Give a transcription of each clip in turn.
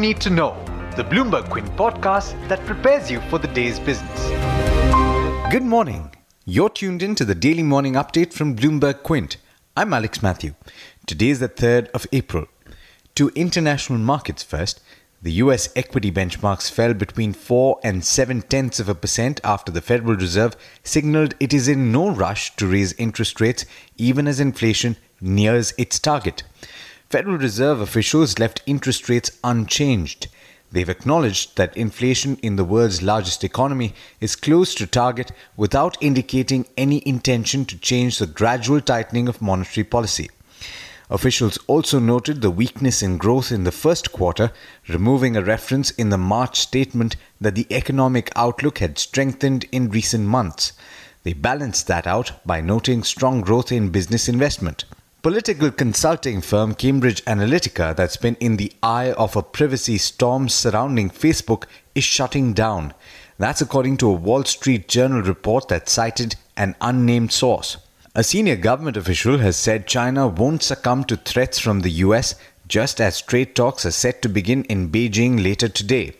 need to know, the Bloomberg Quint podcast that prepares you for the day's business. Good morning. You're tuned in to the daily morning update from Bloomberg Quint. I'm Alex Matthew. Today is the 3rd of April. To international markets first, the US equity benchmarks fell between 4 and 7 tenths of a percent after the Federal Reserve signaled it is in no rush to raise interest rates even as inflation nears its target. Federal Reserve officials left interest rates unchanged. They've acknowledged that inflation in the world's largest economy is close to target without indicating any intention to change the gradual tightening of monetary policy. Officials also noted the weakness in growth in the first quarter, removing a reference in the March statement that the economic outlook had strengthened in recent months. They balanced that out by noting strong growth in business investment. Political consulting firm Cambridge Analytica, that's been in the eye of a privacy storm surrounding Facebook, is shutting down. That's according to a Wall Street Journal report that cited an unnamed source. A senior government official has said China won't succumb to threats from the US just as trade talks are set to begin in Beijing later today.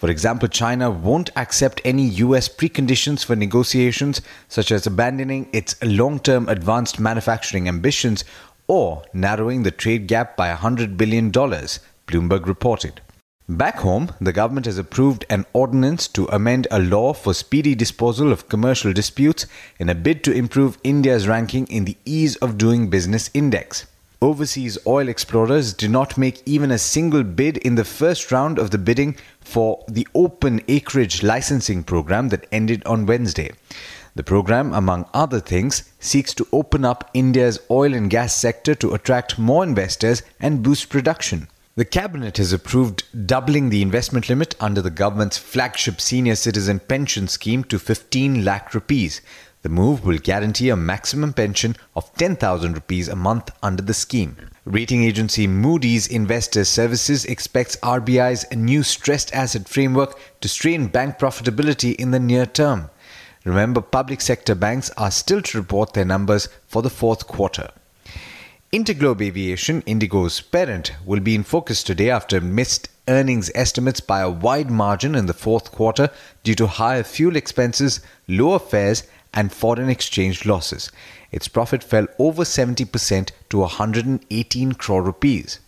For example, China won't accept any US preconditions for negotiations, such as abandoning its long term advanced manufacturing ambitions or narrowing the trade gap by $100 billion, Bloomberg reported. Back home, the government has approved an ordinance to amend a law for speedy disposal of commercial disputes in a bid to improve India's ranking in the Ease of Doing Business Index. Overseas oil explorers did not make even a single bid in the first round of the bidding for the open acreage licensing program that ended on Wednesday. The program, among other things, seeks to open up India's oil and gas sector to attract more investors and boost production. The Cabinet has approved doubling the investment limit under the government's flagship senior citizen pension scheme to 15 lakh rupees. The move will guarantee a maximum pension of 10,000 rupees a month under the scheme. Rating agency Moody's Investor Services expects RBI's new stressed asset framework to strain bank profitability in the near term. Remember, public sector banks are still to report their numbers for the fourth quarter. Interglobe Aviation, Indigo's parent, will be in focus today after missed earnings estimates by a wide margin in the fourth quarter due to higher fuel expenses, lower fares, and foreign exchange losses. Its profit fell over 70% to 118 crore rupees.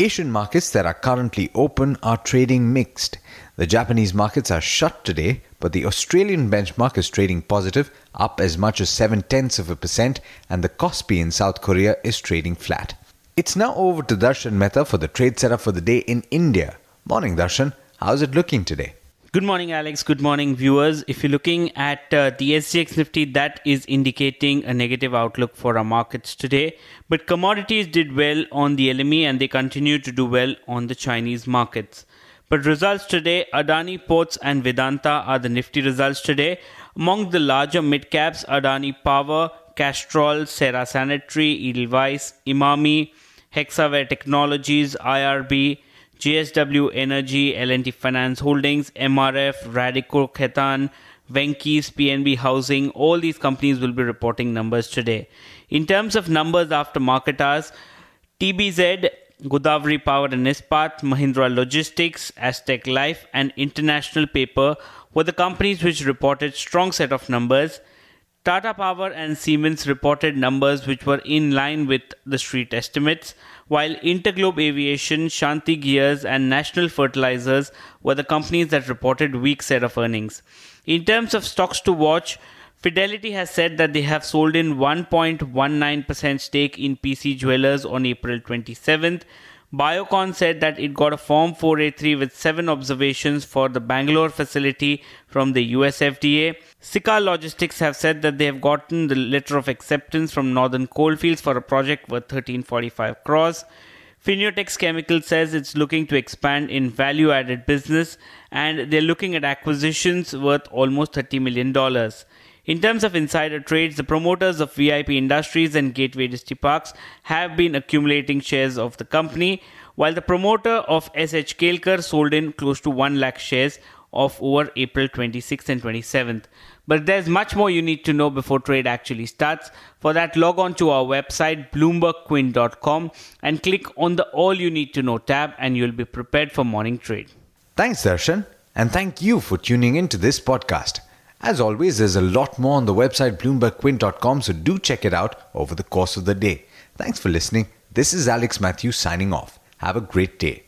Asian markets that are currently open are trading mixed. The Japanese markets are shut today, but the Australian benchmark is trading positive, up as much as 7 tenths of a percent, and the Kospi in South Korea is trading flat. It's now over to Darshan Mehta for the trade setup for the day in India. Morning, Darshan. How's it looking today? Good morning, Alex. Good morning, viewers. If you're looking at uh, the SGX Nifty, that is indicating a negative outlook for our markets today. But commodities did well on the LME and they continue to do well on the Chinese markets. But results today, Adani Ports and Vedanta are the Nifty results today. Among the larger mid caps, Adani Power, Castrol, Cera Sanitary, Edelweiss, Emami, Hexaware Technologies, IRB, JSW Energy, L&T Finance Holdings, MRF, Radico Khaitan, Venky's, PNB Housing, all these companies will be reporting numbers today. In terms of numbers after market hours, TBZ Godawari Power and Ispat, Mahindra Logistics, Astec Life, and International Paper were the companies which reported strong set of numbers. Tata Power and Siemens reported numbers which were in line with the street estimates, while Interglobe Aviation, Shanti Gears, and National Fertilizers were the companies that reported weak set of earnings. In terms of stocks to watch, Fidelity has said that they have sold in 1.19% stake in PC Jewelers on April 27th. Biocon said that it got a Form 483 with seven observations for the Bangalore facility from the US FDA. Sical Logistics have said that they have gotten the letter of acceptance from Northern Coalfields for a project worth 1345 crores. Fineotex Chemical says it's looking to expand in value added business and they're looking at acquisitions worth almost $30 million. In terms of insider trades, the promoters of VIP Industries and Gateway Distriparks have been accumulating shares of the company, while the promoter of SH Kelkar sold in close to 1 lakh shares of over April 26th and 27th. But there's much more you need to know before trade actually starts. For that, log on to our website, bloombergquint.com, and click on the All You Need to Know tab, and you'll be prepared for morning trade. Thanks, Darshan, and thank you for tuning in to this podcast. As always, there's a lot more on the website bloombergquint.com, so do check it out over the course of the day. Thanks for listening. This is Alex Matthews signing off. Have a great day.